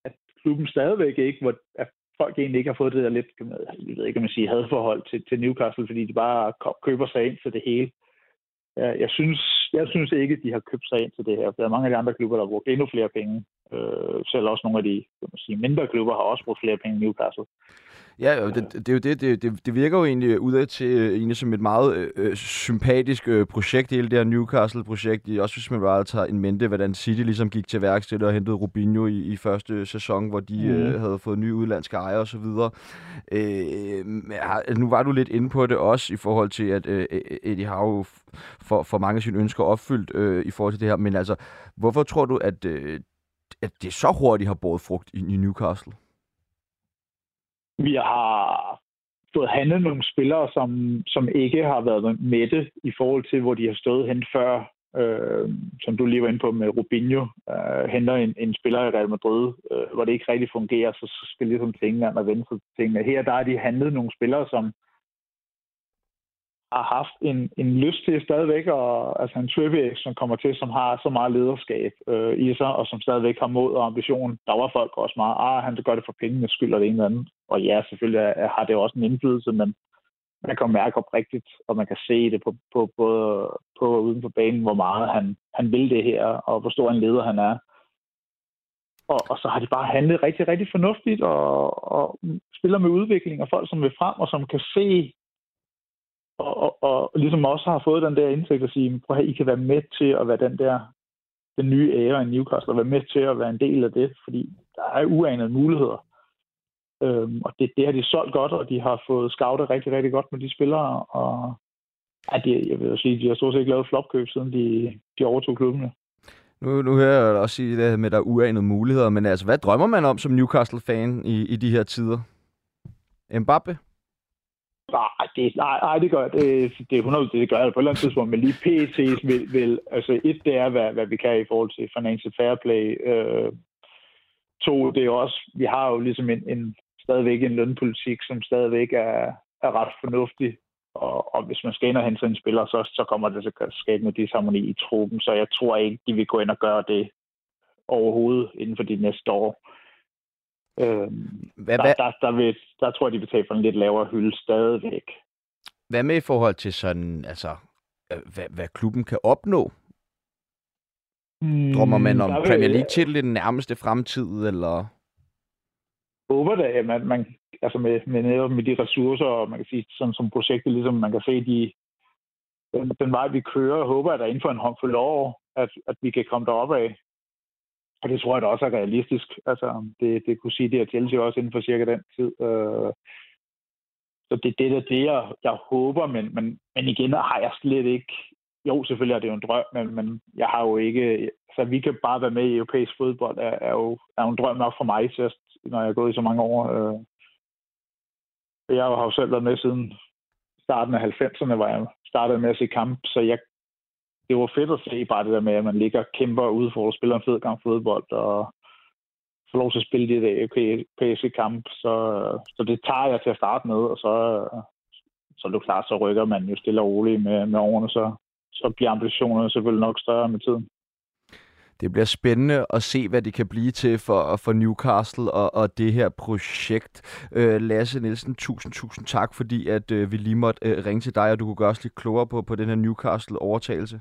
S4: at klubben stadigvæk ikke, hvor, at folk egentlig ikke har fået det der lidt, jeg ved ikke, om man siger, hadforhold til, til Newcastle, fordi de bare køber sig ind til det hele. Jeg synes, jeg synes ikke, at de har købt sig ind til det her. Der er mange af de andre klubber, der har brugt endnu flere penge. Øh, selv også nogle af de kan man sige, mindre klubber har også brugt flere penge end Newcastle.
S1: Ja, det, det er jo det, det, det, det virker jo egentlig udad til øh, egentlig som et meget øh, øh, sympatisk øh, projekt, hele det her Newcastle-projekt. Også hvis man bare tager en mente, hvordan City ligesom gik til værks til og hentede Rubinho i, i første sæson, hvor de mm. øh, havde fået nye udlandske ejere osv. Øh, nu var du lidt inde på det også i forhold til, at øh, Eddie Howe for, for mange af sine ønsker opfyldt øh, i forhold til det her. Men altså, hvorfor tror du, at øh, at det så hurtigt har båret frugt i, i Newcastle?
S4: Vi har fået handlet nogle spillere, som, som ikke har været mætte i forhold til, hvor de har stået hen før. Øh, som du lige var inde på med Rubinho, øh, henter en, en spiller i Real Madrid, øh, hvor det ikke rigtig fungerer, så skal ligesom tingene England og vende sig til tingene. Her der har de handlet nogle spillere, som, har haft en, en lyst til stadigvæk, og, altså en Trivia, som kommer til, som har så meget lederskab øh, i sig, og som stadigvæk har mod og ambition. Der var folk også meget, ah, han gør det for pengenes skyld, og det ene eller andet. Og ja, selvfølgelig har det også en indflydelse, men man kan mærke op rigtigt, og man kan se det på, på både på og uden for banen, hvor meget han, han vil det her, og hvor stor en leder han er. Og, og så har de bare handlet rigtig, rigtig fornuftigt, og, og spiller med udvikling, og folk, som vil frem, og som kan se og, og, og ligesom også har fået den der indsigt at sige, prøv at I kan være med til at være den der den nye ære i Newcastle, og være med til at være en del af det, fordi der er uanede muligheder. Øhm, og det, det har de solgt godt, og de har fået scoutet rigtig, rigtig godt med de spillere, og ja, de, jeg vil sige, de har stort set ikke lavet flopkøb, siden de, de overtog klubbene.
S1: Nu, nu hører jeg også sige det med, at der er uanede muligheder, men altså, hvad drømmer man om som Newcastle-fan i, i de her tider? Mbappe?
S4: Nej, det, nej, nej, det gør det, det, er 100, det gør jeg på et eller andet tidspunkt, men lige PT vil, vil altså et, det er, hvad, hvad vi kan i forhold til financial fair play. Øh, to, det er også, vi har jo ligesom en, en stadigvæk en lønpolitik, som stadigvæk er, er ret fornuftig. Og, og hvis man skal ind og hente en spiller, så, så kommer det til at skabe noget disharmoni i truppen. Så jeg tror ikke, de vil gå ind og gøre det overhovedet inden for de næste år. Øhm, hvad, der, hvad? Der, der, vil, der tror jeg, de vil tage for en lidt lavere hylde stadigvæk.
S1: Hvad med i forhold til sådan, altså, hvad, hvad klubben kan opnå? Hmm, Drømmer man om Premier League-titel i den nærmeste fremtid, eller?
S4: håber da, at man, man altså med, med, med de ressourcer, og man kan sige, sådan som projektet, ligesom man kan se, de, den, den vej, vi kører, håber jeg da inden for en håndfuld år, at, at vi kan komme derop af. Og det tror jeg da også er realistisk. Altså, det, det kunne sige det at Chelsea også inden for cirka den tid. Øh, så det, det der det, jeg, jeg håber, men, men, men igen har jeg slet ikke... Jo, selvfølgelig er det jo en drøm, men, men jeg har jo ikke... Så vi kan bare være med i europæisk fodbold, er, er, jo, er jo en drøm nok for mig, just, når jeg er gået i så mange år. Øh, jeg har jo selv været med siden starten af 90'erne, hvor jeg startede med at se kamp, så jeg det var fedt at se bare det der med, at man ligger og kæmper ud for at spille en fed kamp fodbold, og får lov til at spille de der europæiske kamp. Så, så det tager jeg til at starte med, og så, så er det klart, så rykker man jo stille og roligt med, med årene, så, så bliver ambitionerne selvfølgelig nok større med tiden
S1: det bliver spændende at se, hvad det kan blive til for, for Newcastle og, og det her projekt. Øh, Lasse Nielsen, tusind, tusind tak, fordi at øh, vi lige måtte øh, ringe til dig, og du kunne gøre os lidt klogere på, på den her Newcastle-overtagelse.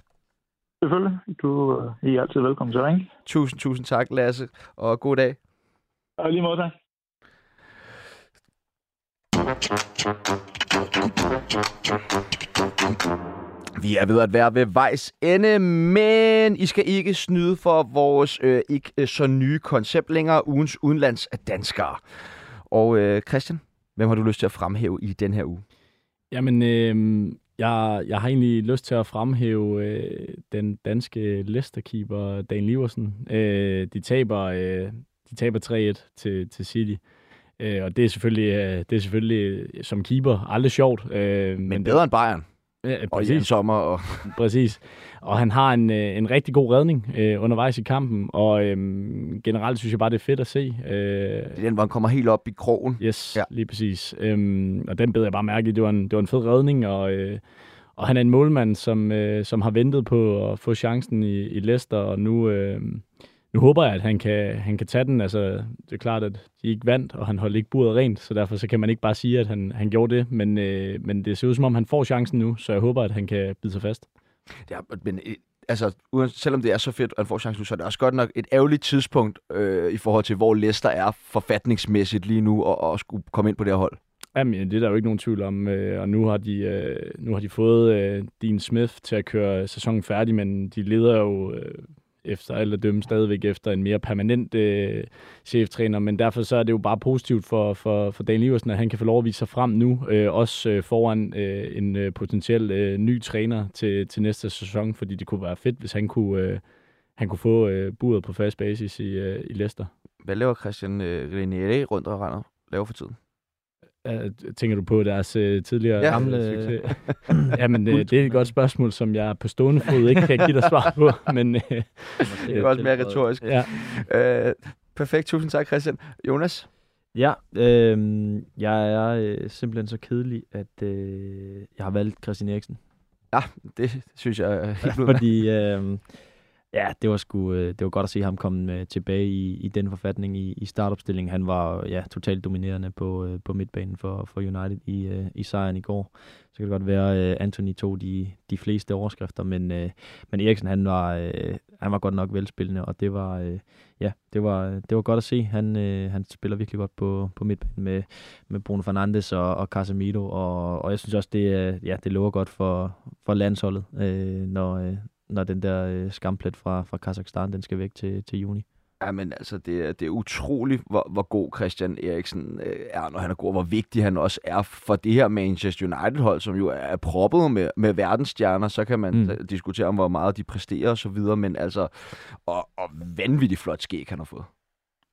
S4: Selvfølgelig. Du øh, er altid velkommen til at ringe.
S1: Tusind, tusind tak, Lasse, og god dag.
S4: Og lige måde, tak.
S1: Vi er ved at være ved vejs ende, men I skal ikke snyde for vores øh, ikke øh, så nye koncept længere, ugens udenlands danskere. Og øh, Christian, hvem har du lyst til at fremhæve i den her uge?
S3: Jamen, øh, jeg, jeg har egentlig lyst til at fremhæve øh, den danske Leicester-keeper, Dan Liversen. Øh, de taber, øh, de taber 3-1 til, til City. Øh, og det er, selvfølgelig, øh, det er selvfølgelig som keeper aldrig sjovt.
S1: Øh, men, men bedre end Bayern.
S3: Ja, præcis.
S1: Og i sommer. Og...
S3: præcis. Og han har en, øh, en rigtig god redning øh, undervejs i kampen, og øh, generelt synes jeg bare, det er fedt at se. Øh, det
S1: den, hvor han kommer helt op i krogen.
S3: Yes, ja. lige præcis. Øh, og den bed jeg bare mærke i. Det var en, det var en fed redning, og, øh, og han er en målmand, som, øh, som har ventet på at få chancen i, i Leicester, og nu... Øh, nu håber jeg, at han kan, han kan tage den. Altså, det er klart, at de ikke vandt, og han holdt ikke buret rent, så derfor så kan man ikke bare sige, at han, han gjorde det. Men, øh, men det ser ud som om, han får chancen nu, så jeg håber, at han kan bide sig fast.
S1: Ja, men øh, altså, selvom det er så fedt, at han får chancen nu, så er det også godt nok et ærgerligt tidspunkt øh, i forhold til, hvor Leicester er forfatningsmæssigt lige nu, og, og skulle komme ind på det her hold.
S3: Jamen, det er der jo ikke nogen tvivl om, øh, og nu har de, øh, nu har de fået Dean Smith til at køre sæsonen færdig, men de leder jo efter eller dømme stadigvæk efter en mere permanent øh, cheftræner, men derfor så er det jo bare positivt for, for, for Dan Iversen, at han kan få lov at vise sig frem nu, øh, også øh, foran øh, en øh, potentiel øh, ny træner til, til næste sæson, fordi det kunne være fedt, hvis han kunne, øh, han kunne få øh, buret på fast basis i, øh, i Leicester.
S1: Hvad laver Christian øh, René rundt og render laver for tiden?
S3: Uh, tænker du på deres uh, tidligere ja. gamle succes? Jamen, uh, det er et godt spørgsmål, som jeg på stående fod ikke kan give dig svar på. Men, det
S1: er også mere retorisk. Ja. Uh, perfekt, tusind tak Christian. Jonas?
S2: Ja, øh, jeg er øh, simpelthen så kedelig, at øh, jeg har valgt Christian Eriksen.
S1: Ja, det synes jeg er helt
S2: Fordi øh, Ja, det var sgu, øh, det var godt at se ham komme øh, tilbage i, i den forfatning i, i startopstillingen. Han var ja, totalt dominerende på, øh, på midtbanen for, for United i, i sejren i går. Så kan det godt være, at Anthony tog de, de fleste overskrifter, men, men Eriksen han var, han var godt nok velspillende, og det var, ja, det var, det var godt at se. Han, han spiller virkelig godt på, på midtbanen med, med Bruno Fernandes og, og Casemiro, og, og jeg synes også, det, ja, det lover godt for, for landsholdet, når, når den der øh, skamplet fra, fra Kazakhstan, den skal væk til, til juni.
S1: Ja, men altså, det, er, det er utroligt, hvor, hvor god Christian Eriksen øh, er, når han er god, og hvor vigtig han også er for det her Manchester United-hold, som jo er proppet med, med verdensstjerner. Så kan man mm. diskutere om, hvor meget de præsterer og så videre, men altså, og, og vanvittigt flot skæg, han har fået.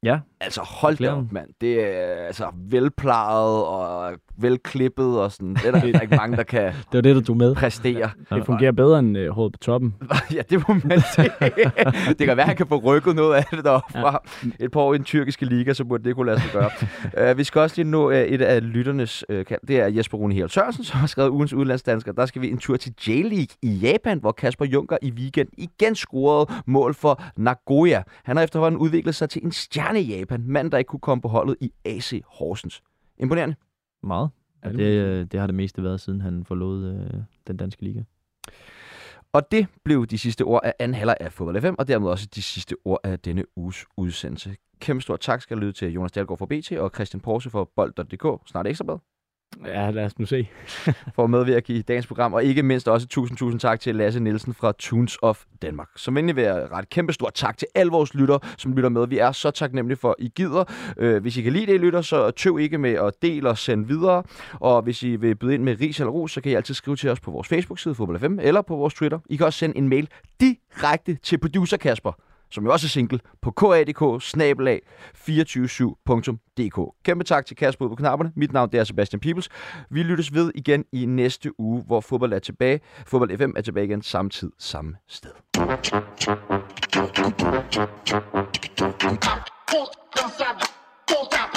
S2: Ja.
S1: Altså, hold da op, mand. Det er altså velplejet og velklippet og sådan. Det er der, ikke mange, der kan
S2: det var det, du tog med.
S1: præstere.
S3: Det fungerer bedre end uh, håret på toppen.
S1: ja, det må man sige. det kan være, at han kan få rykket noget af det deroppe ja. et par år i den tyrkiske liga, så burde det kunne lade sig gøre. uh, vi skal også lige nå uh, et af lytternes uh, Det er Jesper Rune Helt Sørensen, som har skrevet ugens udlandsdansker. Der skal vi en tur til J-League i Japan, hvor Kasper Junker i weekend igen scorede mål for Nagoya. Han har efterhånden udviklet sig til en stjerne i Japan. Mand, der ikke kunne komme på holdet i AC Horsens. Imponerende.
S2: Meget. Ja, det, øh, det har det meste været, siden han forlod øh, den danske liga.
S1: Og det blev de sidste ord af anden halvleg af Fodbold FM, og dermed også de sidste ord af denne uges udsendelse. Kæmpe stor tak skal lyde til Jonas Dahlgaard fra BT og Christian Porse for bold.dk. Snart ekstrabad.
S3: Ja, lad os nu se.
S1: for at medvirke i dagens program. Og ikke mindst også tusind, tusind tak til Lasse Nielsen fra Tunes of Danmark. Som endelig vil jeg ret kæmpe stor tak til alle vores lytter, som lytter med. Vi er så taknemmelige for, at I gider. Øh, hvis I kan lide det, I lytter, så tøv ikke med at dele og sende videre. Og hvis I vil byde ind med ris eller ros, så kan I altid skrive til os på vores Facebook-side, Fodbold FM, eller på vores Twitter. I kan også sende en mail direkte til producer Kasper som jo også er single, på kadk snabelag 247.dk. Kæmpe tak til Kasper på knapperne. Mit navn det er Sebastian Pibels. Vi lyttes ved igen i næste uge, hvor fodbold er tilbage. Fodbold FM er tilbage igen samme tid, samme sted. Pull down, pull down.